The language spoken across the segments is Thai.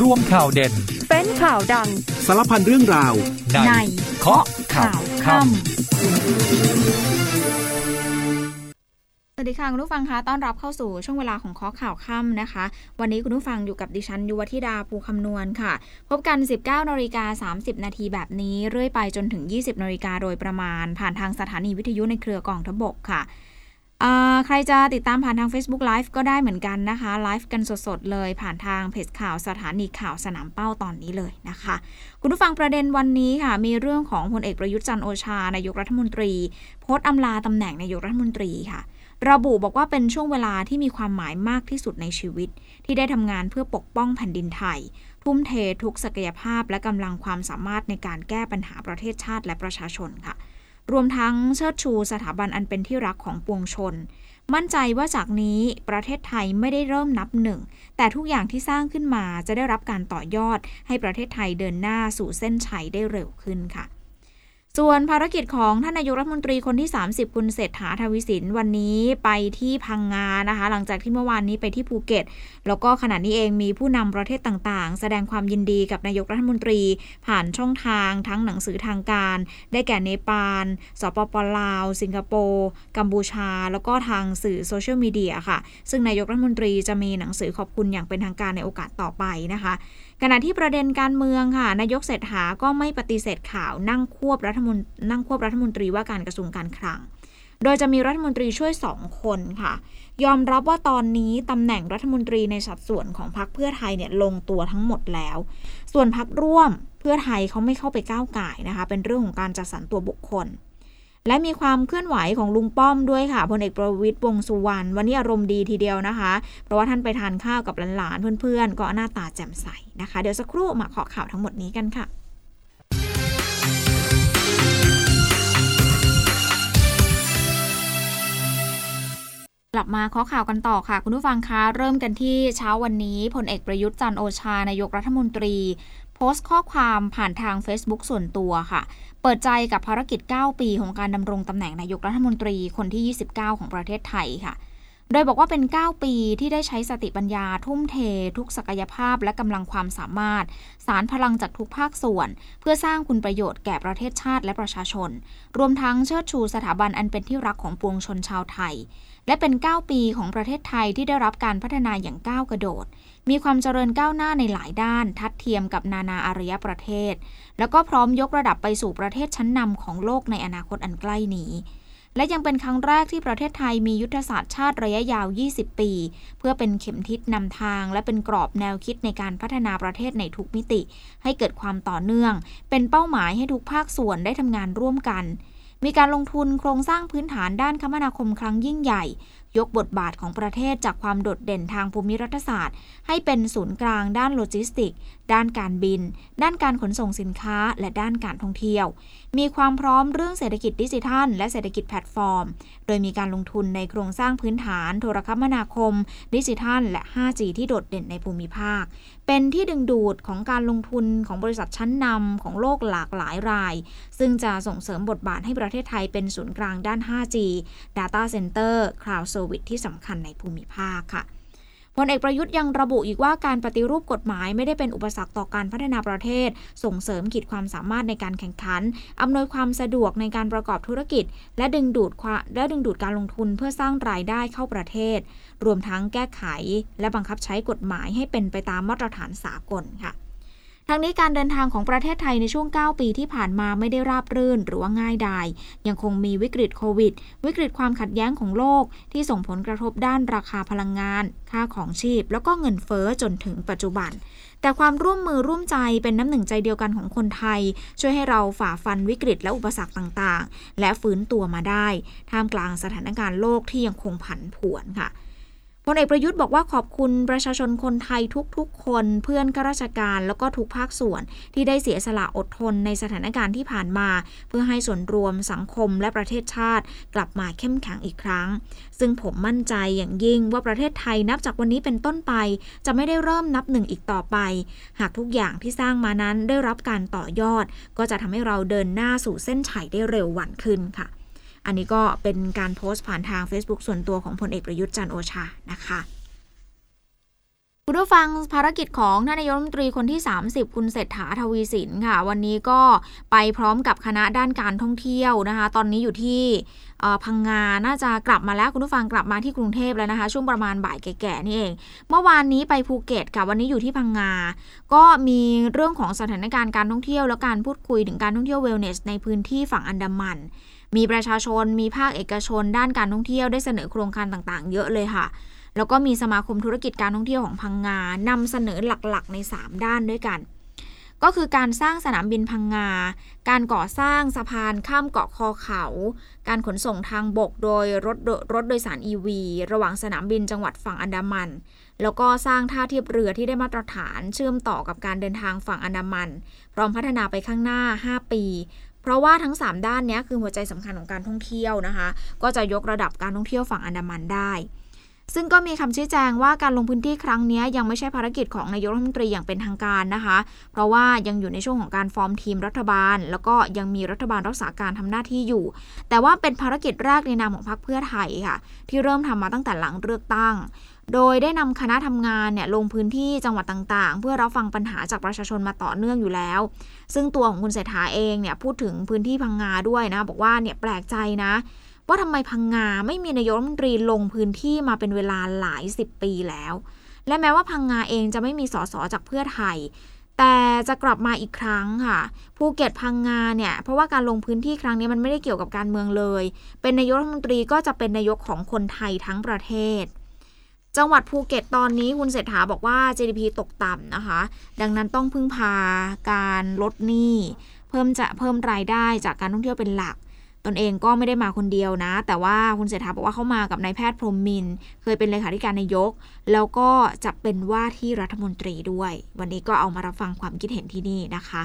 ร่วมข่าวเด่น เป็นข่าวดัง สารพันเรื่องราว ในเคาะข่าวค่ำสวัสดีค่ะ คุณผู้ฟังคะต้อนรับเข้าสู่ช่วงเวลาของข้อข่าวค่ำนะคะ วันนี้คุณผู้ฟังอยู่กับดิฉันยุวธิดาภูคำนวณค่ะ พบกัน 19นาฬิกา30 นาทีแบบนี้ เรื่อยไปจนถึง 20นาฬิกาโดยประมาณ ผ่านทางสถานีวิทยุในเครือกองทพบกค่ะอ่า ใครจะติดตามผ่านทาง Facebook Live ก็ได้เหมือนกันนะคะ ไลฟ์กันสดๆ เลยผ่านทางเพจข่าวสถานีข่าวสนามเป้าตอนนี้เลยนะคะ คุณผู้ฟังประเด็นวันนี้ค่ะ มีเรื่องของพลเอกประยุทธ์จันโอชานายกรัฐมนตรี โพสต์อำลาตำแหน่งนายกรัฐมนตรีค่ะ ระบุบอกว่าเป็นช่วงเวลาที่มีความหมายมากที่สุดในชีวิต ที่ได้ทำงานเพื่อปกป้องแผ่นดินไทยทุ่มเททุกศักยภาพและกำลังความสามารถในการแก้ปัญหาประเทศชาติและประชาชนค่ะ รวมทั้งเชิดชูสถาบันอันเป็นที่รักของปวงชน มั่นใจว่าจากนี้ประเทศไทยไม่ได้เริ่มนับหนึ่ง แต่ทุกอย่างที่สร้างขึ้นมาจะได้รับการต่อยอดให้ประเทศไทยเดินหน้าสู่เส้นชัยได้เร็วขึ้นค่ะ ส่วนภารกิจของท่านนายกรัฐมนตรีคนที่ 30 คุณเศรษฐาทวีสินวันนี้ไปที่พังงานะคะ หลังจากที่เมื่อวานนี้ไปที่ภูเก็ต แล้วก็ขณะนี้เองมีผู้นำประเทศต่างๆ แสดงความยินดีกับนายกรัฐมนตรี ผ่านช่องทางทั้งหนังสือทางการ ได้แก่เนปาล สปปลาว สิงคโปร์กัมพูชา แล้วก็ทางสื่อโซเชียลมีเดียค่ะ ซึ่งนายกรัฐมนตรีจะมีหนังสือขอบคุณอย่างเป็นทางการในโอกาสต่อไปนะคะ ขณะที่ประเด็นการเมืองค่ะ นายกเศรษฐาก็ไม่ปฏิเสธข่าวนั่งควบรัฐมนนั่งควบรัฐมนตรีว่าการกระทรวงการคลัง โดยจะมีรัฐมนตรีช่วยสองคนค่ะ ยอมรับว่าตอนนี้ตำแหน่งรัฐมนตรีในสัดส่วนของพรรคเพื่อไทยเนี่ยลงตัวทั้งหมดแล้ว ส่วนพรรคร่วมเพื่อไทยเขาไม่เข้าไปก้าวไก่นะคะ เป็นเรื่องของการจัดสรรตัวบุคคล และมีความเคลื่อนไหวของลุงป้อมด้วยค่ะพลเอกประวิตยวงสุวรรณวันนี้อารมณ์ดีทีเดียวนะคะ เพราะว่าท่านไปทานข้าวกับหลานๆเพื่อนๆ ก็หน้าตาแจ่มใสนะคะ เดี๋ยวสักครู่มาขอข่าวทั้งหมดนี้กันค่ะกลับมาข้อข่าวกันต่อค่ะ คุณผู้ฟังคะ เริ่มกันที่เช้าวันนี้พลเอกประยุทธ์จันโอชานายกรัฐมนตรี โพสต์ข้อความผ่านทาง Facebook ส่วนตัวค่ะ เปิดใจกับภารกิจ 9 ปีของการดำรงตำแหน่งนายกรัฐมนตรีคนที่ 29 ของประเทศไทยค่ะ โดยบอกว่าเป็น 9 ปีที่ได้ใช้สติปัญญาทุ่มเท ทุกศักยภาพและกำลังความสามารถ สารพลังจากทุกภาคส่วน เพื่อสร้างคุณประโยชน์แก่ประเทศชาติและประชาชน รวมทั้งเชิดชูสถาบันอันเป็นที่รักของปวงชนชาวไทย และเป็น 9 ปีของประเทศไทยที่ได้รับการพัฒนาอย่างก้าวกระโดด มีความเจริญก้าวหน้าในหลายด้าน ทัดเทียมกับนานาอารยประเทศ แล้วก็พร้อมยกระดับไปสู่ประเทศชั้นนำของโลกในอนาคตอันใกล้นี้ และยังเป็นครั้งแรกที่ประเทศไทยมียุทธศาสตร์ชาติระยะยาว 20 ปี เพื่อเป็นเข็มทิศนำทาง และเป็นกรอบแนวคิดในการพัฒนาประเทศในทุกมิติ ให้เกิดความต่อเนื่อง เป็นเป้าหมายให้ทุกภาคส่วนได้ทำงานร่วมกันมีการลงทุนโครงสร้างพื้นฐานด้านคมนาคมครั้งยิ่งใหญ่ ยกบทบาทของประเทศจากความโดดเด่นทางภูมิรัฐศาสตร์ ให้เป็นศูนย์กลางด้านโลจิสติก ด้านการบิน ด้านการขนส่งสินค้า และด้านการท่องเที่ยว มีความพร้อมเรื่องเศรษฐกิจดิจิทัล และเศรษฐกิจแพลตฟอร์ม โดยมีการลงทุนในโครงสร้างพื้นฐาน โทรคมนาคม ดิจิทัล และ 5G ที่โดดเด่นในภูมิภาค เป็นที่ดึงดูดของการลงทุนของบริษัทชั้นนำของโลกหลากหลายราย ซึ่งจะส่งเสริมบทบาทให้ประเทศไทยเป็นศูนย์กลางด้าน 5G Data Center Cloud Service ที่สำคัญในภูมิภาคค่ะพลเอกประยุทธ์ยังระบุอีกว่าการปฏิรูปกฎหมายไม่ได้เป็นอุปสรรคต่อการพัฒนาประเทศ ส่งเสริมขีดความสามารถในการแข่งขัน อำนวยความสะดวกในการประกอบธุรกิจ และดึงดูดและดึงดูดการลงทุนเพื่อสร้างรายได้เข้าประเทศ รวมทั้งแก้ไข และบังคับใช้กฎหมายให้เป็นไปตามมาตรฐานสากลค่ะ ทั้งนี้การเดินทางของประเทศไทยในช่วง 9 ปีที่ผ่านมาไม่ได้ราบรื่นหรือว่าง่ายดาย ยังคงมีวิกฤตโควิด วิกฤตความขัดแย้งของโลก ที่ส่งผลกระทบด้านราคาพลังงาน ค่าของชีพ แล้วก็เงินเฟ้อจนถึงปัจจุบัน แต่ความร่วมมือร่วมใจเป็นน้ำหนึ่งใจเดียวกันของคนไทย ช่วยให้เราฝ่าฟันวิกฤตและอุปสรรคต่างๆ และฟื้นตัวมาได้ ท่ามกลางสถานการณ์โลกที่ยังคงผันผวนค่ะ พลเอกประยุทธ์บอกว่าขอบคุณประชาชนคนไทยทุกๆ คนเพื่อนข้าราชการแล้วก็ทุกภาคส่วนที่ได้เสียสละอดทนในสถานการณ์ที่ผ่านมา เพื่อให้ส่วนรวมสังคมและประเทศชาติ กลับมาเข้มแข็งอีกครั้ง ซึ่งผมมั่นใจอย่างยิ่งว่าประเทศไทยนับจากวันนี้เป็นต้นไป จะไม่ได้เริ่มนับหนึ่งอีกต่อไป หากทุกอย่างที่สร้างมานั้นได้รับการต่อยอด ก็จะทำให้เราเดินหน้าสู่เส้นชัยได้เร็ววันขึ้นค่ะ อันนี้ก็เป็นการโพสต์ผ่านทาง Facebook ส่วนตัวของพลเอกประยุทธ์จันโอชานะคะคุณผู้ฟังภารกิจของนายกรัฐมนตรีคนที่ 30 คุณเศรษฐาทวีสินค่ะ วันนี้ก็ไปพร้อมกับคณะด้านการท่องเที่ยวนะคะ ตอนนี้อยู่ที่พังงา น่าจะกลับมาแล้วคุณผู้ฟังกลับมาที่กรุงเทพแล้วนะคะ ช่วงประมาณบ่ายแก่ๆนี่เอง เมื่อวานนี้ไปภูเก็ตค่ะ วันนี้อยู่ที่พังงา ก็มีเรื่องของสถานการณ์การท่องเที่ยว และการพูดคุยถึงการท่องเที่ยวเวลเนสในพื้นที่ฝั่งอันดามัน มีประชาชน มีภาคเอกชน ด้านการท่องเที่ยวได้เสนอโครงการต่างๆ เยอะเลยค่ะ แล้วก็มีสมาคมธุรกิจการท่องเที่ยวของพังงานำเสนอหลักๆ ใน 3 ด้านด้วยกัน ก็คือการสร้างสนามบินพังงา การก่อสร้างสะพานข้ามเกาะคอเขา การขนส่งทางบกโดยรถรถโดยสาร EV ระหว่างสนามบินจังหวัดฝั่งอันดามัน แล้วก็สร้างท่าเทียบเรือที่ได้มาตรฐานเชื่อมต่อกับการเดินทางฝั่งอันดามัน พร้อมพัฒนาไปข้างหน้า 5 ปี เพราะว่าทั้ง 3 ด้านนี้คือหัวใจสำคัญของการท่องเที่ยวนะคะ ก็จะยกระดับการท่องเที่ยวฝั่งอันดามันได้ ซึ่งก็มีคำชี้แจงว่าการลงพื้นที่ครั้งนี้ยังไม่ใช่ภารกิจของนายกรัฐมนตรีอย่างเป็นทางการนะคะ เพราะว่ายังอยู่ในช่วงของการฟอร์มทีมรัฐบาล แล้วก็ยังมีรัฐบาลรักษาการทำหน้าที่อยู่ แต่ว่าเป็นภารกิจแรกในนามของพรรคเพื่อไทยค่ะ ที่เริ่มทำมาตั้งแต่หลังเลือกตั้ง โดยได้นำคณะทำงานเนี่ยลงพื้นที่จังหวัดต่างๆ เพื่อรับฟังปัญหาจากประชาชนมาต่อเนื่องอยู่แล้ว ซึ่งตัวของคุณเศรษฐาเองเนี่ยพูดถึงพื้นที่พังงาด้วยนะ บอกว่าเนี่ยแปลกใจนะ ว่าทำไมพังงาไม่มีนายกรัฐมนตรีลงพื้นที่มาเป็นเวลาหลายสิบปีแล้ว และแม้ว่าพังงาเองจะไม่มีสสจากเพื่อไทยแต่จะกลับมาอีกครั้งค่ะภูเก็ตพังงาเนี่ยเพราะว่าการลงพื้นที่ครั้งนี้มันไม่ได้เกี่ยวกับการเมืองเลย เป็นนายกรัฐมนตรีก็จะเป็นนายกของคนไทยทั้งประเทศ จังหวัดภูเก็ตตอนนี้คุณเศรษฐาบอกว่า GDP ตกต่ำนะคะ ดังนั้นต้องพึ่งพาการลดหนี้เพิ่มจะเพิ่มรายได้จากการท่องเที่ยวเป็นหลัก ตนเองก็ไม่ได้มาคนเดียวนะ แต่ว่าคุณเศรษฐาบอกว่าเขามากับนายแพทย์พรหมมิน เคยเป็นเลขาธิการนายก แล้วก็จะเป็นว่าที่รัฐมนตรีด้วย วันนี้ก็เอามารับฟังความคิดเห็นที่นี่นะคะ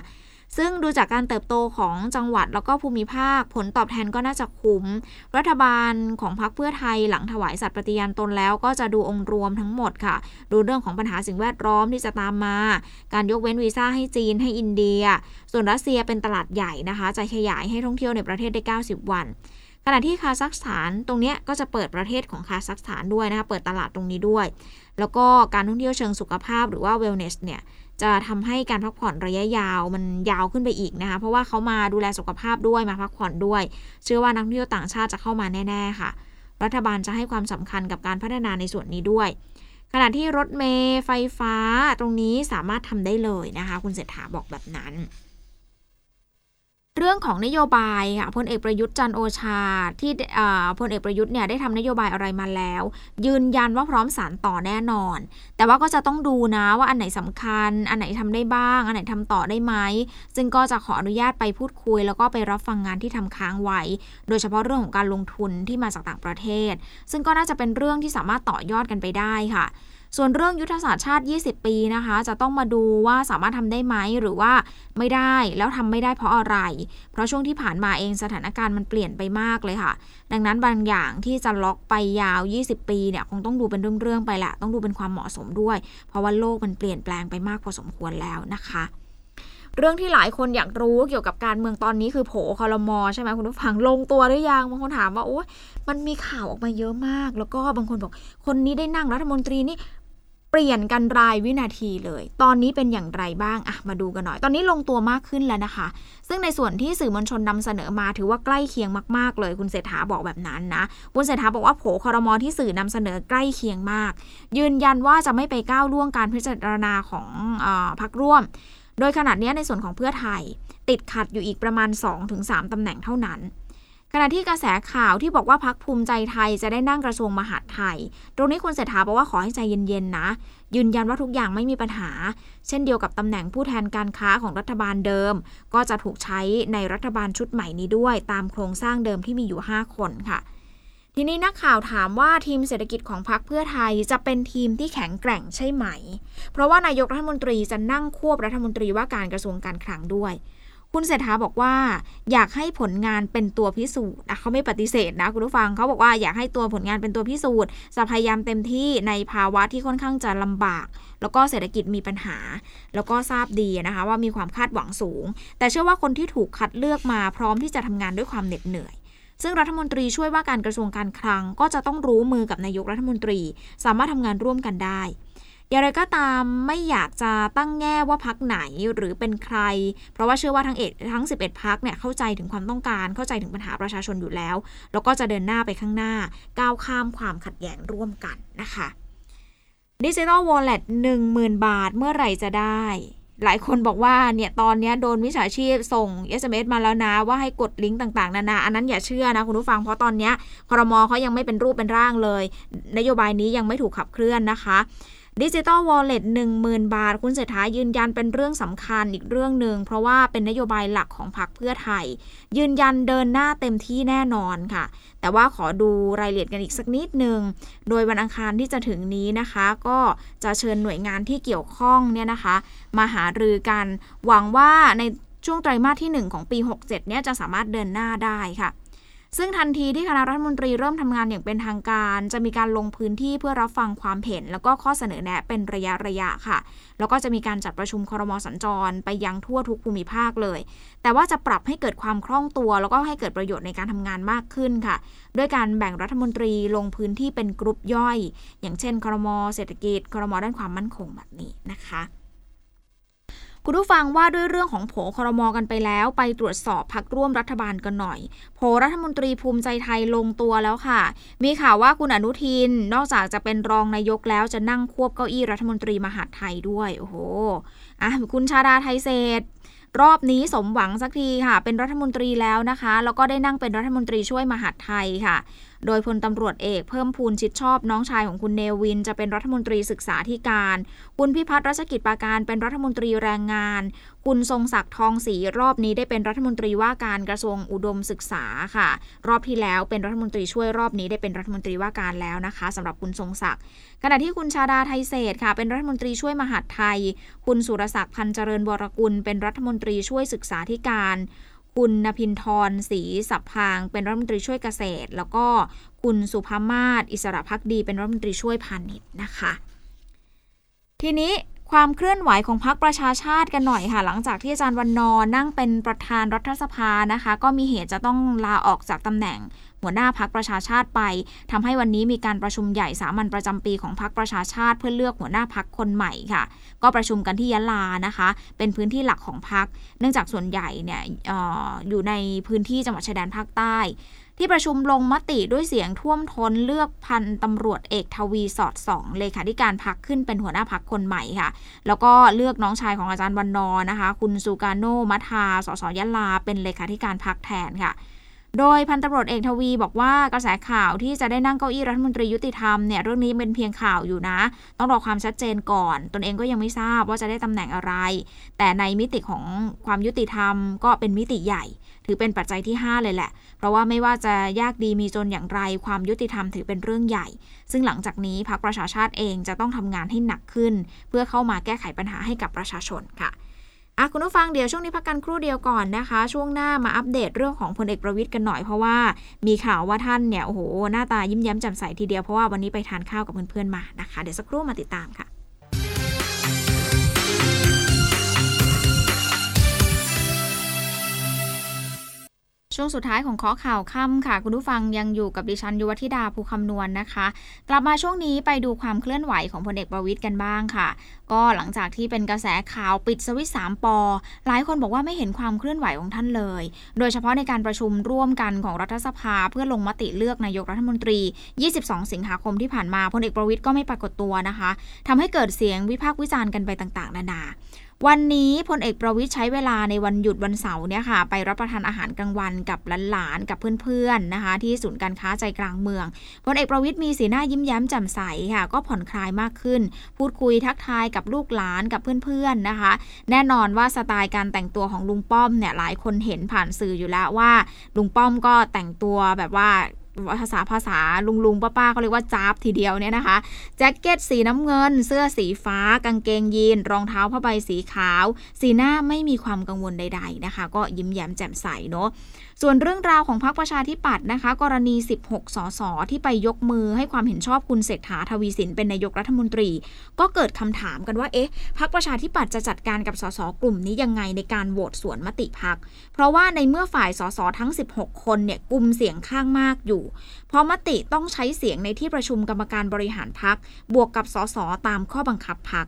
ซึ่งดูจากการเติบโตของจังหวัดแล้วก็ภูมิภาค ผลตอบแทนก็น่าจะคุ้ม รัฐบาลของพรรคเพื่อไทยหลังถวายสัตย์ปฏิญาณตนแล้วก็จะดูองค์รวมทั้งหมดค่ะ ดูเรื่องของปัญหาสิ่งแวดล้อมที่จะตามมา การยกเว้นวีซ่าให้จีนให้อินเดีย ส่วนรัสเซียเป็นตลาดใหญ่นะคะ จะขยายให้ท่องเที่ยวในประเทศได้ 90 วันขณะที่คาซัคสถานตรงนี้ก็จะเปิดประเทศของคาซัคสถานด้วยนะคะ เปิดตลาดตรงนี้ด้วย แล้วก็การท่องเที่ยวเชิงสุขภาพหรือว่า wellness เนี่ย จะทำให้การพักผ่อนระยะยาวมันยาวขึ้นไปอีกนะคะ เพราะว่าเขามาดูแลสุขภาพด้วยมาพักผ่อนด้วย เชื่อว่านักท่องเที่ยวต่างชาติจะเข้ามาแน่ ๆ ค่ะ รัฐบาลจะให้ความสำคัญกับการพัฒนาในส่วนนี้ด้วย ขณะที่รถเมย์ไฟฟ้าตรงนี้สามารถทำได้เลยนะคะ คุณเศรษฐาบอกแบบนั้น เรื่องของนโยบายค่ะพลเอกประยุทธ์จันโอชา ที่พลเอกประยุทธ์เนี่ยได้ทำนโยบายอะไรมาแล้ว ยืนยันว่าพร้อมสารต่อแน่นอน แต่ว่าก็จะต้องดูนะว่าอันไหนสำคัญ อันไหนทำได้บ้าง อันไหนทำต่อได้ไหมซึ่งก็จะขออนุญาตไปพูดคุย แล้วก็ไปรับฟังงานที่ทำค้างไว้ โดยเฉพาะเรื่องของการลงทุนที่มาจากต่างประเทศ ซึ่งก็น่าจะเป็นเรื่องที่สามารถต่อยอดกันไปได้ค่ะ ส่วนเรื่องยุทธศาสตร์ชาติ 20 ปีนะคะ จะต้องมาดูว่าสามารถทำได้ไหมหรือว่าไม่ได้แล้วทำไม่ได้เพราะอะไร เพราะช่วงที่ผ่านมาเองสถานการณ์มันเปลี่ยนไปมากเลยค่ะ ดังนั้นบางอย่างที่จะล็อกไปยาว 20 ปีเนี่ยคงต้องดูเป็นเรื่องๆไปแหละต้องดูเป็นความเหมาะสมด้วย เพราะว่าโลกมันเปลี่ยนแปลงไปมากพอสมควรแล้วนะคะเรื่องที่หลายคนอยากรู้เกี่ยวกับการเมืองตอนนี้คือโผคอรมอใช่ไหมคุณผู้ฟังลงตัวหรือยังบางคนถามว่าโอ้มันมีข่าวออกมาเยอะมาก แล้วก็บางคนบอกคนนี้ได้นั่งรัฐมนตรีนี่ เปลี่ยนกันรายวินาทีเลย ตอนนี้เป็นอย่างไรบ้างอะมาดูกันหน่อย ตอนนี้ลงตัวมากขึ้นแล้วนะคะ ซึ่งในส่วนที่สื่อมวลชนนำเสนอมาถือว่าใกล้เคียงมากๆ เลย คุณเศรษฐาบอกแบบนั้นนะ คุณเศรษฐาบอกว่าโผคอรมอที่สื่อนำเสนอใกล้เคียงมาก ยืนยันว่าจะไม่ไปก้าวล่วงการพิจารณาของอพักร่วม โดยขนาดนี้ในส่วนของเพื่อไทย ติดขัดอยู่อีกประมาณ 2-3ตำแหน่งเท่านั้น ขณะที่กระแสข่าวที่บอกว่าพักภูมิใจไทยจะได้นั่งกระทรวงมหาดไทย ตรงนี้คุณเศรษฐาบอกว่าขอให้ใจเย็นๆนะ ยืนยันว่าทุกอย่างไม่มีปัญหา เช่นเดียวกับตำแหน่งผู้แทนการค้าของรัฐบาลเดิม ก็จะถูกใช้ในรัฐบาลชุดใหม่นี้ด้วย ตามโครงสร้างเดิมที่มีอยู่ 5 คนค่ะทีนี้นักข่าวถามว่าทีมเศรษฐกิจของพรรคเพื่อไทยจะเป็นทีมที่แข็งแกร่งใช่ไหม เพราะว่านายกรัฐมนตรีจะนั่งควบรัฐมนตรีว่าการกระทรวงการคลังด้วย คุณเศรษฐาบอกว่าอยากให้ผลงานเป็นตัวพิสูจน์เขาไม่ปฏิเสธนะคุณผู้ฟังเขาบอกว่าอยากให้ตัวผลงานเป็นตัวพิสูจน์จะพยายามเต็มที่ในภาวะที่ค่อนข้างจะลำบาก แล้วก็เศรษฐกิจมีปัญหา แล้วก็ทราบดีนะคะว่ามีความคาดหวังสูง แต่เชื่อว่าคนที่ถูกคัดเลือกมาพร้อมที่จะทำงานด้วยความเหน็ดเหนื่อยซึ่งรัฐมนตรีช่วยว่าการกระทรวงการคลังก็จะต้องรู้มือกับนายกรัฐมนตรี สามารถทำงานร่วมกันได้ อย่างไรก็ตามไม่อยากจะตั้งแง่ว่าพักไหนหรือเป็นใคร เพราะว่าเชื่อว่าทั้งเอ็ดทั้ง 11 พักเนี่ยเข้าใจถึงความต้องการเข้าใจถึงปัญหาประชาชนอยู่แล้ว แล้วก็จะเดินหน้าไปข้างหน้า ก้าวข้ามความขัดแย้งร่วมกันนะคะดิจิทัลวอลเล็ตหนึ่งหมื่นบาทเมื่อไหร่จะได้ หลายคนบอกว่าเนี่ยตอนนี้โดนวิชาชีพส่ง SMS มาแล้วนะว่าให้กดลิงก์ต่างๆ นานา อันนั้นอย่าเชื่อนะคุณผู้ฟัง เพราะตอนนี้คอรมอเขายังไม่เป็นรูปเป็นร่างเลย นโยบายนี้ยังไม่ถูกขับเคลื่อนนะคะ ดิจิตอลวอลเล็ตหนึ่งหมื่นบาท คุณเศรษฐายืนยันเป็นเรื่องสำคัญอีกเรื่องหนึ่ง เพราะว่าเป็นนโยบายหลักของพรรคเพื่อไทย ยืนยันเดินหน้าเต็มที่แน่นอนค่ะ แต่ว่าขอดูรายละเอียดกันอีกสักนิดหนึ่งโดยวันอังคารที่จะถึงนี้นะคะ ก็จะเชิญหน่วยงานที่เกี่ยวข้องเนี่ยนะคะ มาหารือกัน หวังว่าในช่วงไตรมาสที่ 1 ของปี 67เนี่ยจะสามารถเดินหน้าได้ค่ะ ซึ่งทันทีที่คณะรัฐมนตรีเริ่มทำงานอย่างเป็นทางการ จะมีการลงพื้นที่เพื่อรับฟังความเห็น แล้วก็ข้อเสนอแนะเป็นระยะระยะค่ะ แล้วก็จะมีการจัดประชุมคอรมอสัญจร ไปยังทั่วทุกภูมิภาคเลย แต่ว่าจะปรับให้เกิดความคล่องตัว แล้วก็ให้เกิดประโยชน์ในการทำงานมากขึ้นค่ะ ด้วยการแบ่งรัฐมนตรีลงพื้นที่เป็นกรุ๊ปย่อย อย่างเช่นคอรมอเศรษฐกิจคอรมอด้านความมั่นคงแบบนี้นะคะ คุณผู้ฟังว่าด้วยเรื่องของโผครมอกันไปแล้ว ไปตรวจสอบพักร่วมรัฐบาลกันหน่อย โผรัฐมนตรีภูมิใจไทยลงตัวแล้วค่ะ มีข่าวว่าคุณอนุทินนอกจากจะเป็นรองนายกแล้วจะนั่งควบเก้าอี้รัฐมนตรีมหาดไทยด้วย โอ้โหอะคุณชาดาไทยเศษ รอบนี้สมหวังสักทีค่ะ เป็นรัฐมนตรีแล้วนะคะ แล้วก็ได้นั่งเป็นรัฐมนตรีช่วยมหาดไทยค่ะ โดยพลตำรวจเอกเพิ่มพูนชิดชอบน้องชายของคุณเนวิน จะเป็นรัฐมนตรีศึกษาธิการ คุณพิพัฒน์รัชกิจปาการเป็นรัฐมนตรีแรงงาน คุณทรงศักดิ์ทองศรีรอบนี้ได้เป็นรัฐมนตรีว่าการกระทรวงอุดมศึกษาค่ะ รอบที่แล้วเป็นรัฐมนตรีช่วยรอบนี้ได้เป็นรัฐมนตรีว่าการแล้วนะคะสำหรับคุณทรงศักดิ์ขณะที่คุณชาดาไทยเศษค่ะ เป็นรัฐมนตรีช่วยมหาดไทย คุณสุรศักดิ์พันเจริญวรกุล เป็นรัฐมนตรีช่วยศึกษาธิการคุณนพินทรศรีสับพาง เป็นรัฐมนตรีช่วยเกษตร แล้วก็คุณสุภามาศอิสระพักดี เป็นรัฐมนตรีช่วยพาณิชย์นะคะ ทีนี้ ความเคลื่อนไหวของพรรคประชาชาติกันหน่อยค่ะ หลังจากที่อาจารย์วันนอนนั่งเป็นประธานรัฐสภานะคะ ก็มีเหตุจะต้องลาออกจากตำแหน่งหัวหน้าพักประชาชาติไปทำให้วันนี้มีการประชุมใหญ่สามัญประจำปีของพักประชาชาติ เพื่อเลือกหัวหน้าพักคนใหม่ค่ะ ก็ประชุมกันที่ยะลานะคะ เป็นพื้นที่หลักของพัก เนื่องจากส่วนใหญ่เนี่ยอออยู่ในพื้นที่จังหวัดชายแดนภาคใต้ ที่ประชุมลงมติด้วยเสียงท่วมท้นเลือกพันตำรวจเอกทวีสอดสองเลขาธิการพักขึ้นเป็นหัวหน้าพักคนใหม่ค่ะ แล้วก็เลือกน้องชายของอาจารย์วันนอนะคะ คุณสุกาโนมัทาสสยะลา เป็นเลขาธิการพักแทนค่ะโดยพันตำรวจเอกทวีบอกว่ากระแสข่าวที่จะได้นั่งเก้าอี้รัฐมนตรียุติธรรมเนี่ยเรื่องนี้เป็นเพียงข่าวอยู่นะ ต้องรอความชัดเจนก่อน ตนเองก็ยังไม่ทราบว่าจะได้ตำแหน่งอะไร แต่ในมิติของความยุติธรรมก็เป็นมิติใหญ่ ถือเป็นปัจจัยที่ 5 เลยแหละ เพราะว่าไม่ว่าจะยากดีมีจนอย่างไร ความยุติธรรมถือเป็นเรื่องใหญ่ ซึ่งหลังจากนี้พรรคประชาชาติเองจะต้องทำงานให้หนักขึ้น เพื่อเข้ามาแก้ไขปัญหาให้กับประชาชนค่ะอะคุณผู้ฟังเดี๋ยวช่วงนี้พักกันครู่เดียวก่อนนะคะ ช่วงหน้ามาอัปเดตเรื่องของพลเอกประวิทย์กันหน่อยเพราะว่ามีข่าวว่าท่านเนี่ยโอ้โหหน้าตายิ้มแย้มแจ่มใสทีเดียวเพราะว่าวันนี้ไปทานข้าวกับเพื่อนๆมานะคะ เดี๋ยวสักครู่มาติดตามค่ะ ช่วงสุดท้ายของข้อข่าวค่ำค่ะ คุณผู้ฟังยังอยู่กับดิฉันยุวธิดาภูคำนวณนนะคะ กลับมาช่วงนี้ไปดูความเคลื่อนไหวของพลเอกประวิตยกันบ้างค่ะ ก็หลังจากที่เป็นกระแสข่าวปิดสวิตสามปอ หลายคนบอกว่าไม่เห็นความเคลื่อนไหวของท่านเลย โดยเฉพาะในการประชุมร่วมกันของรัฐสภาเพื่อลงมติเลือกนายกรัฐมนตรี 22 สิงหาคมที่ผ่านมาพลเอกประวิตยก็ไม่ปรากฏตัวนะคะทำให้เกิดเสียงวิพากษ์วิจารณ์กันไปต่าง ๆ นานา วันนี้พลเอกประวิทย์ใช้เวลาในวันหยุดวันเสาร์เนี่ยค่ะไปรับประทานอาหารกลางวันกับหลานๆกับเพื่อนๆนะคะที่ศูนย์การค้าใจกลางเมืองพลเอกประวิทย์มีสีหน้ายิ้มแย้มแจ่มใสค่ะ ก็ผ่อนคลายมากขึ้น พูดคุยทักทายกับลูกหลานกับเพื่อนๆนะคะ แน่นอนว่าสไตล์การแต่งตัวของลุงป้อมเนี่ยหลายคนเห็นผ่านสื่ออยู่แล้วว่าลุงป้อมก็แต่งตัวแบบว่า ภาษาภาษาลุงลุงป้าป้าเขาเรียกว่าจ้าบทีเดียวเนี่ยนะคะ แจ็คเก็ตสีน้ำเงิน เสื้อสีฟ้า กางเกงยีน รองเท้าผ้าใบสีขาว สีหน้าไม่มีความกังวลใด ๆนะคะ ก็ยิ้มแย้มแจ่มใสเนาะ ส่วนเรื่องราวของพรรคประชาธิปัตย์นะคะ กรณี 16 สสที่ไปยกมือให้ความเห็นชอบคุณเศรษฐาทวีสินเป็นนายกรัฐมนตรี ก็เกิดคำถามกันว่า เอ๊ะพรรคประชาธิปัตย์จะจัดการกับสสกลุ่มนี้ยังไงในการโหวตสวนมติพัก เพราะว่าในเมื่อฝ่ายสสทั้ง 16 คนเนี่ยกลุ่มเสียงข้างมากอยู่ เพราะมติต้องใช้เสียงในที่ประชุมกรรมการบริหารพรรคบวกกับสสตามข้อบังคับพรรค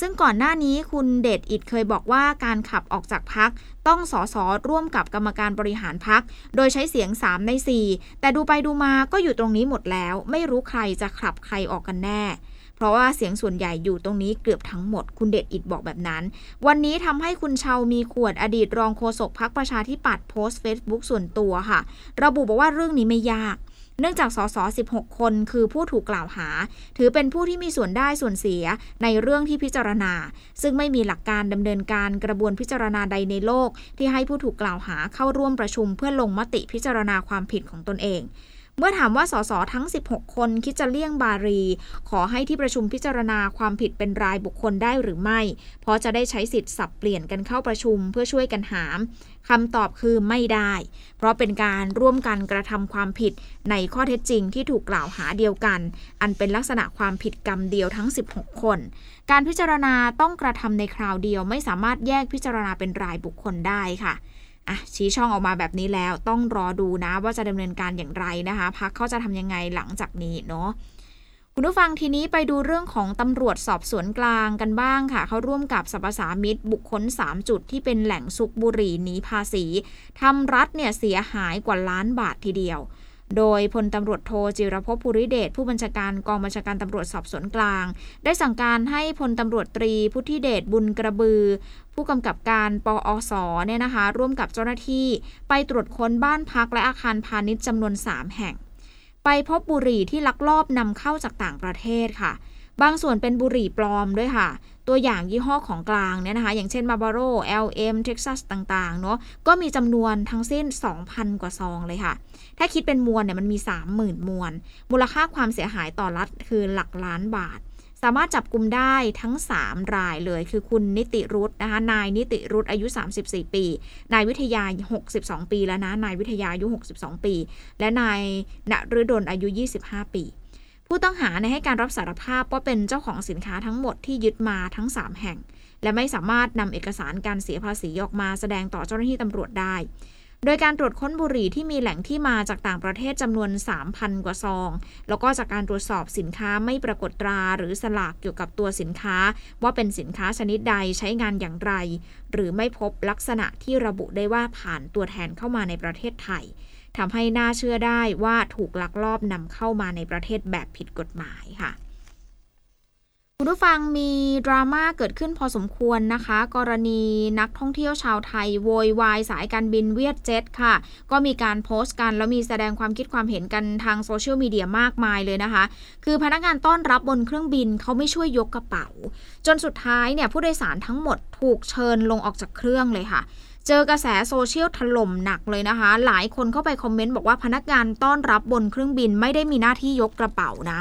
ซึ่งก่อนหน้านี้คุณเดชอิศม์เคยบอกว่าการขับออกจากพรรคต้องสสร่วมกับกรรมการบริหารพรรค โดยใช้เสียง 3 ใน 4 แต่ดูไปดูมาก็อยู่ตรงนี้หมดแล้ว ไม่รู้ใครจะขับใครออกกันแน่ เพราะว่าเสียงส่วนใหญ่อยู่ตรงนี้เกือบทั้งหมด คุณเดชอิศม์บอกแบบนั้น วันนี้ทำให้คุณเชาว์ มีขวดอดีตรองโฆษกพรรคประชาธิปัตย์โพสต์เฟซบุ๊กส่วนตัวค่ะ ระบุบอกว่าเรื่องนี้ไม่ยาก เนื่องจากสส16 คนคือผู้ถูกกล่าวหา ถือเป็นผู้ที่มีส่วนได้ส่วนเสียในเรื่องที่พิจารณา ซึ่งไม่มีหลักการดำเนินการกระบวนพิจารณาใดในโลก ที่ให้ผู้ถูกกล่าวหาเข้าร่วมประชุมเพื่อลงมติพิจารณาความผิดของตนเอง เมื่อถามว่าสสทั้ง 16 คนคิดจะเลี่ยงบารี ขอให้ที่ประชุมพิจารณาความผิดเป็นรายบุคคลได้หรือไม่ เพราะจะได้ใช้สิทธิ์สับเปลี่ยนกันเข้าประชุมเพื่อช่วยกันหามคำตอบคือไม่ได้ เพราะเป็นการร่วมกันกระทำความผิดในข้อเท็จจริงที่ถูกกล่าวหาเดียวกัน อันเป็นลักษณะความผิดกรรมเดียวทั้ง 16 คน การพิจารณาต้องกระทำในคราวเดียวไม่สามารถแยกพิจารณาเป็นรายบุคคลได้ค่ะ อะชี้ช่องออกมาแบบนี้แล้วต้องรอดูนะว่าจะดำเนินการอย่างไรนะคะพักเขาจะทำยังไงหลังจากนี้เนาะคุณผู้ฟังทีนี้ไปดูเรื่องของตำรวจสอบสวนกลางกันบ้างค่ะ เขาร่วมกับสรรพสามิตบุคคล 3 จุดที่เป็นแหล่งซุกบุหรี่หนีภาษีทำรัฐเนี่ยเสียหายกว่าล้านบาททีเดียว โดยพลตำรวจโทจิรพภูริเดชผู้บัญชาการกองบัญชาการตำรวจสอบสวนกลาง ได้สั่งการให้พลตำรวจตรีพุทธิเดชบุญกระบือ ผู้กำกับการปออสเนี่ยนะคะ ร่วมกับเจ้าหน้าที่ ไปตรวจค้นบ้านพักและอาคารพาณิชย์จำนวน 3 แห่ง ไปพบบุหรี่ที่ลักลอบนำเข้าจากต่างประเทศค่ะ บางส่วนเป็นบุหรี่ปลอมด้วยค่ะ ตัวอย่างยี่ห้อของกลางเนี่ยนะคะ อย่างเช่น Marlboro LM Texas ต่างๆ เนาะก็มีจำนวนทั้งสิ้น 2,000 กว่าซองเลยค่ะ ถ้าคิดเป็นมวลเนี่ยมันมี 30,000 มวล มูลค่าความเสียหายต่อรัฐคือหลักล้านบาทสามารถจับกลุ่มได้ทั้ง 3 รายเลย คือคุณนิติรุธนะคะนายนิติรุธอายุ 34 ปี นายวิทยา 62 ปีแล้วนะ นายวิทยาอายุ 62 ปี และนายณฤดลอายุ 25 ปี ผู้ต้องหาในให้การรับสารภาพว่าเป็นเจ้าของสินค้าทั้งหมดที่ยึดมาทั้ง 3 แห่ง และไม่สามารถนำเอกสารการเสียภาษีออกมาแสดงต่อเจ้าหน้าที่ตำรวจได้ โดยการตรวจค้นบุหรี่ที่มีแหล่งที่มาจากต่างประเทศจำนวน 3,000 กว่าซอง แล้วก็จากการตรวจสอบสินค้าไม่ปรากฏตราหรือสลากเกี่ยวกับตัวสินค้า ว่าเป็นสินค้าชนิดใดใช้งานอย่างไร หรือไม่พบลักษณะที่ระบุได้ว่าผ่านตัวแทนเข้ามาในประเทศไทย ทำให้น่าเชื่อได้ว่าถูกลักลอบนำเข้ามาในประเทศแบบผิดกฎหมายค่ะคุณผู้ฟังมีดราม่าเกิดขึ้นพอสมควรนะคะ กรณีนักท่องเที่ยวชาวไทย โวยวายสายการบินเวียดเจ็ตค่ะ ก็มีการโพสต์กัน แล้วมีแสดงความคิดความเห็นกันทางโซเชียลมีเดียมากมายเลยนะคะ คือพนักงานต้อนรับบนเครื่องบินเขาไม่ช่วยยกกระเป๋า จนสุดท้ายเนี่ยผู้โดยสารทั้งหมดถูกเชิญลงออกจากเครื่องเลยค่ะ เจอกระแสโซเชียลถล่มหนักเลยนะคะ หลายคนเข้าไปคอมเมนต์บอกว่าพนักงานต้อนรับบนเครื่องบินไม่ได้มีหน้าที่ยกกระเป๋านะ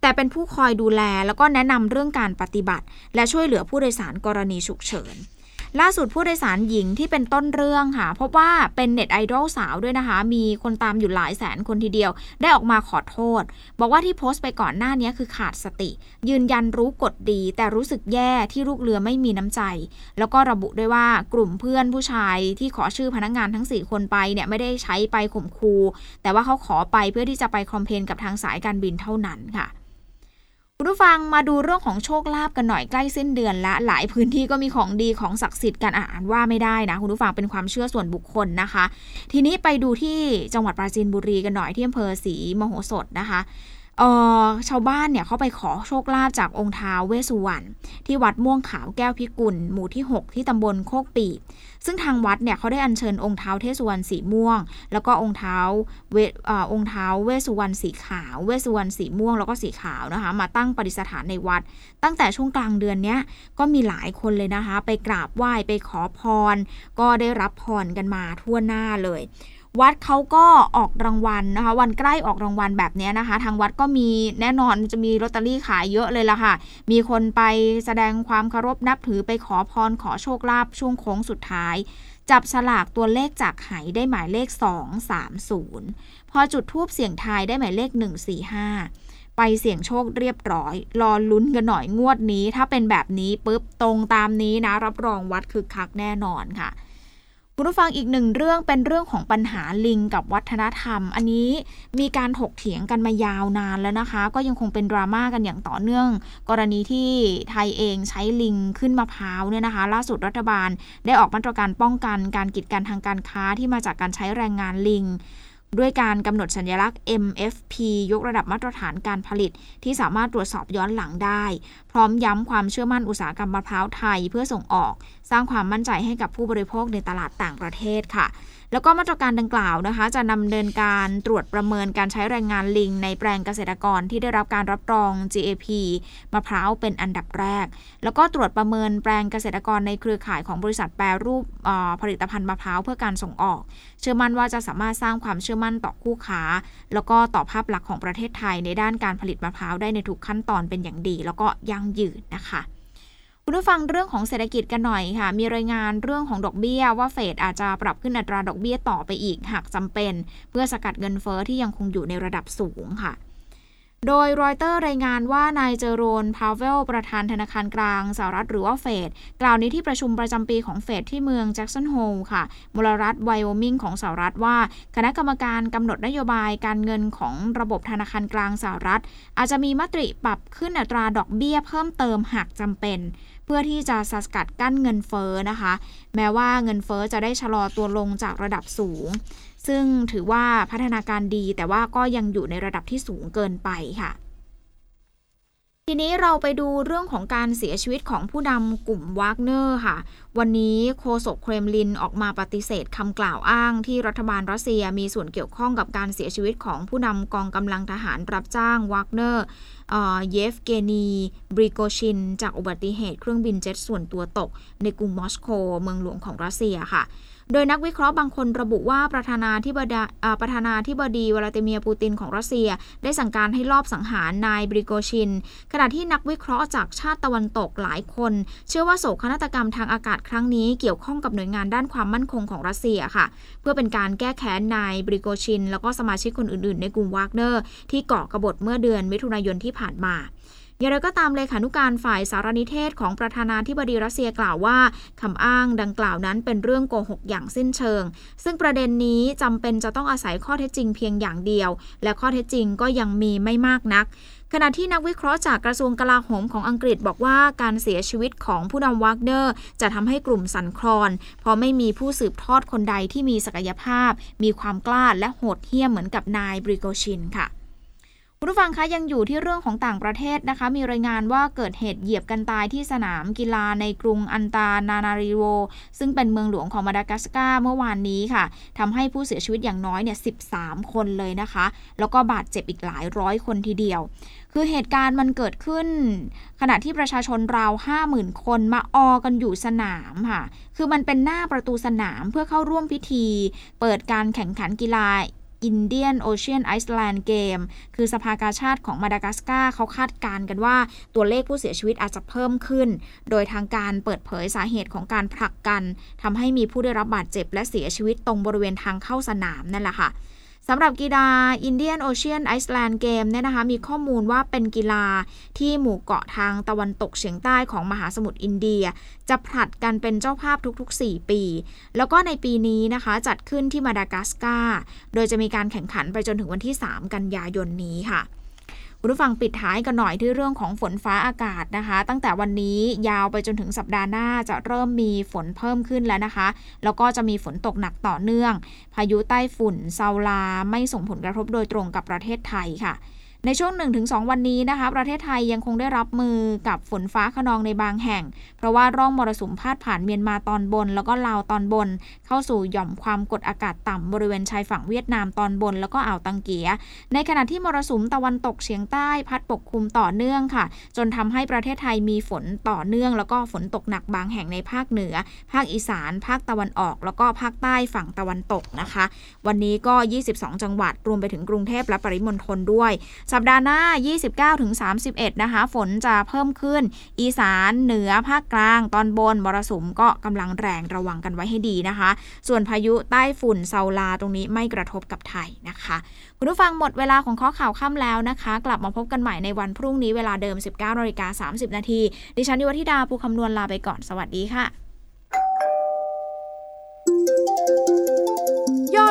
แต่เป็นผู้คอยดูแลแล้วก็แนะนำเรื่องการปฏิบัติ และช่วยเหลือผู้โดยสารกรณีฉุกเฉิน ล่าสุดผู้โดยสารหญิงที่เป็นต้นเรื่องค่ะ พบว่าเป็นเน็ตไอดอลสาวด้วยนะคะ มีคนตามอยู่หลายแสนคนทีเดียว ได้ออกมาขอโทษ บอกว่าที่โพสต์ไปก่อนหน้านี้คือขาดสติ ยืนยันรู้กฎดี แต่รู้สึกแย่ที่ลูกเรือไม่มีน้ำใจ แล้วก็ระบุด้วยว่ากลุ่มเพื่อนผู้ชายที่ขอชื่อพนักงงานทั้ง 4 คนไปเนี่ยไม่ได้ใช้ไปข่มคูแต่ว่าเขาขอไปเพื่อที่จะไปคอมเพนกับทางสายการบินเท่านั้นค่ะ คุณผู้ฟังมาดูเรื่องของโชคลาภกันหน่อยใกล้สิ้นเดือนละ หลายพื้นที่ก็มีของดีของศักดิ์สิทธิ์กันอ่านว่าไม่ได้นะคุณผู้ฟังเป็นความเชื่อส่วนบุคคลนะคะ ทีนี้ไปดูที่จังหวัดปราจีนบุรีกันหน่อยที่อำเภอศรีมโหสถนะคะ ชาวบ้านเนี่ยเขาไปขอโชคลาภจากองค์ท้าเวสุวรรณที่วัดม่วงขาวแก้วพิกุล หมู่ที่ 6 ที่ตำบลโคกปีซึ่งทางวัดเนี่ยเขาได้อัญเชิญองค์เท้าเทสุวรรณสีม่วง แล้วก็องค์เท้าเวอองค์เท้าเวสุวรรณสีขาว เวสุวรรณสีม่วงแล้วก็สีขาวนะคะมาตั้งปฏิสถานในวัด ตั้งแต่ช่วงกลางเดือนนี้ก็มีหลายคนเลยนะคะ ไปกราบไหว้ไปขอพร ก็ได้รับพรกันมาทั่วหน้าเลย วัดเขาก็ออกรางวัลนะคะ วันใกล้ออกรางวัลแบบนี้นะคะ ทางวัดก็มีแน่นอนจะมีลอตเตอรี่ขายเยอะเลยล่ะค่ะ มีคนไปแสดงความเคารพนับถือไปขอพรขอโชคลาภช่วงโค้งสุดท้าย จับสลากตัวเลขจากไหได้หมายเลข 230 พอจุดทูบเสียงทายได้หมายเลข 145 ไปเสี่ยงโชคเรียบร้อย รอลุ้นกันหน่อยงวดนี้ ถ้าเป็นแบบนี้ปุ๊บตรงตามนี้นะ รับรองวัดคึกคักแน่นอนค่ะ คุณผู้ฟังอีกหนึ่งเรื่องเป็นเรื่องของปัญหาลิงกับวัฒนธรรม อันนี้มีการถกเถียงกันมายาวนานแล้วนะคะ ก็ยังคงเป็นดราม่ากันอย่างต่อเนื่อง กรณีที่ไทยเองใช้ลิงขึ้นมะพร้าวเนี่ยนะคะ ล่าสุดรัฐบาลได้ออกมาตรการป้องกันการกีดกันทางการค้าที่มาจากการใช้แรงงานลิง ด้วยการกำหนดสัญลักษณ์ MFP ยกระดับมาตรฐานการผลิต ที่สามารถตรวจสอบย้อนหลังได้ พร้อมย้ำความเชื่อมั่นอุตสาหกรรมมะพร้าวไทยเพื่อส่งออก สร้างความมั่นใจให้กับผู้บริโภคในตลาดต่างประเทศค่ะ แล้วก็มาตรการดังกล่าวนะคะ จะนำเนินการตรวจประเมินการใช้แรงงานลิง ในแปลงเกษตรกรที่ได้รับการรับรอง GAP มะพร้าวเป็นอันดับแรก แล้วก็ตรวจประเมินแปลงเกษตรกรในเครือข่ายของบริษัทแปรรูปผลิตภัณฑ์มะพร้าวเพื่อการส่งออก เชื่อมั่นว่าจะสามารถสร้างความเชื่อมั่นต่อคู่ค้า แล้วก็ต่อภาพลักษณ์ของประเทศไทยในด้านการผลิตมะพร้าวได้ในทุกขั้นตอนเป็นอย่างดี แล้วก็ยั่งยืนนะคะ คุณผู้ฟังเรื่องของเศรษฐกิจกันหน่อยค่ะ มีรายงานเรื่องของดอกเบี้ย ว่าเฟดอาจจะปรับขึ้นอัตราดอกเบี้ยต่อไปอีกหากจำเป็น เพื่อสกัดเงินเฟอ้อที่ยังคงอยู่ในระดับสูงค่ะ โดยรอยเตอร์รายงานว่านายเจอโรน พาวเวล ประธานธนาคารกลางสหรัฐหรือว่าเฟดกล่าวในที่ประชุมประจำปีของเฟดที่เมืองแจ็กสันโฮลค่ะมลรัฐไวโอมิงของสหรัฐว่า คณะกรรมการกำหนดนโยบายการเงินของระบบธนาคารกลางสหรัฐ อาจจะมีมติปรับขึ้นอัตราดอกเบี้ยเพิ่มเติมหากจำเป็น เพื่อที่จะสกัดกั้นเงินเฟ้อนะคะ แม้ว่าเงินเฟ้อจะได้ชะลอตัวลงจากระดับสูง ซึ่งถือว่าพัฒนาการดีแต่ว่าก็ยังอยู่ในระดับที่สูงเกินไปค่ะทีนี้เราไปดูเรื่องของการเสียชีวิตของผู้นำกลุ่มวากเนอร์ค่ะ วันนี้โฆษกเครมลินออกมาปฏิเสธคำกล่าวอ้างที่รัฐบาลรัสเซียมีส่วนเกี่ยวข้องกับการเสียชีวิตของผู้นำกองกำลังทหารรับจ้างวากเนอร์ เยฟเกนีบริโกชิน จากอุบัติเหตุเครื่องบินเจ็ตส่วนตัวตก ในกรุงมอสโกเมืองหลวงของรัสเซียค่ะ โดยนักวิเคราะห์บางคนระบุว่าประธานาธิบดีประธานาธิบดีวลาดิเมียร์ปูตินของรัสเซีย ได้สั่งการให้ลอบสังหารนายบริโกชิน ขณะที่นักวิเคราะห์จากชาติตะวันตกหลายคน เชื่อว่าโศกนาฏกรรมทางอากาศครั้งนี้เกี่ยวข้องกับหน่วยงานด้านความมั่นคงของรัสเซียค่ะ เพื่อเป็นการแก้แค้นนายบริโกชิน แล้วก็สมาชิกคนอื่นๆ ในกลุ่มวากเนอร์ที่เกาะกบฏเมื่อเดือนมิถุนายนที่ผ่านมา อย่างไรก็ตามเลขานุการฝ่ายสารนิเทศของประธานาธิบดีรัสเซียกล่าวว่าคำอ้างดังกล่าวนั้นเป็นเรื่องโกหกอย่างสิ้นเชิง ซึ่งประเด็นนี้จำเป็นจะต้องอาศัยข้อเท็จจริงเพียงอย่างเดียว และข้อเท็จจริงก็ยังมีไม่มากนักขณะที่นักวิเคราะห์จากกระทรวงกลาโหมของอังกฤษบอกว่าการเสียชีวิตของผู้นำวากเนอร์ จะทำให้กลุ่มสันคลอน เพราะไม่มีผู้สืบทอดคนใดที่มีศักยภาพ มีความกล้าและโหดเหี้ยมเหมือนกับนายบริโกชินค่ะ คุณผู้ฟังคะยังอยู่ที่เรื่องของต่างประเทศนะคะ มีรายงานว่าเกิดเหตุเหยียบกันตายที่สนามกีฬาในกรุงอันตานานาริโว ซึ่งเป็นเมืองหลวงของมาดากัสการ์เมื่อวานนี้ค่ะทำให้ผู้เสียชีวิตอย่างน้อยเนี่ย13 คนเลยนะคะ แล้วก็บาดเจ็บอีกหลายร้อยคนทีเดียว คือเหตุการณ์มันเกิดขึ้น ขณะที่ประชาชนราว 50,000 คนมาออกันอยู่สนามค่ะ คือมันเป็นหน้าประตูสนามเพื่อเข้าร่วมพิธี เปิดการแข่งขันกีฬา Indian Ocean Island Games คือสภากาชาติของมาดากัสการ์เขาคาดการณ์กันว่าตัวเลขผู้เสียชีวิตอาจจะเพิ่มขึ้น โดยทางการเปิดเผยสาเหตุของการผลักกันทำให้มีผู้ได้รับบาดเจ็บและเสียชีวิตตรงบริเวณทางเข้าสนามนั่นแหละค่ะ สำหรับกีฬา Indian Ocean Island Games เนี่ยนะคะมีข้อมูลว่าเป็นกีฬาที่หมู่เกาะทางตะวันตกเฉียงใต้ของมหาสมุทรอินเดีย จะผลัดกันเป็นเจ้าภาพทุก ๆ 4 ปี แล้วก็ในปีนี้นะคะจัดขึ้นที่มาดากัสการ์โดยจะมีการแข่งขันไปจนถึงวันที่ 3 กันยายนนี้ค่ะ คุณผู้ฟังปิดท้ายกันหน่อยที่เรื่องของฝนฟ้าอากาศนะคะ ตั้งแต่วันนี้ยาวไปจนถึงสัปดาห์หน้าจะเริ่มมีฝนเพิ่มขึ้นแล้วนะคะ แล้วก็จะมีฝนตกหนักต่อเนื่อง พายุใต้ฝุ่นซาลาไม่ส่งผลกระทบโดยตรงกับประเทศไทยค่ะ ในช่วง 1-2 วันนี้นะคะ ประเทศไทยยังคงได้รับมือกับฝนฟ้าขนองในบางแห่ง เพราะว่าร่องมรสุมพาดผ่านเมียนมาตอนบน แล้วก็ลาวตอนบน เข้าสู่หย่อมความกดอากาศต่ำบริเวณชายฝั่งเวียดนามตอนบน แล้วก็อ่าวตังเกีย ในขณะที่มรสุมตะวันตกเฉียงใต้พัดปกคลุมต่อเนื่องค่ะ จนทำให้ประเทศไทยมีฝนต่อเนื่อง แล้วก็ฝนตกหนักบางแห่งในภาคเหนือ ภาคอีสาน ภาคตะวันออก แล้วก็ภาคใต้ฝั่งตะวันตกนะคะ วันนี้ก็ 22 จังหวัดรวมไปถึงกรุงเทพและปริมณฑลด้วยสัปดาห์หน้า 29-31 นะคะ ฝนจะเพิ่มขึ้น อีสานเหนือภาคกลาง ตอนบนมรสุมก็กำลังแรงระวังกันไว้ให้ดีนะคะ ส่วนพายุใต้ฝุ่นเซาลาตรงนี้ไม่กระทบกับไทยนะคะ คุณผู้ฟังหมดเวลาของข้อข่าวค่ำแล้วนะคะ กลับมาพบกันใหม่ในวันพรุ่งนี้เวลาเดิม 19นาฬิกา30 นาทีดิฉันยุวธิดาภูคำนวณลาไปก่อนสวัสดีค่ะ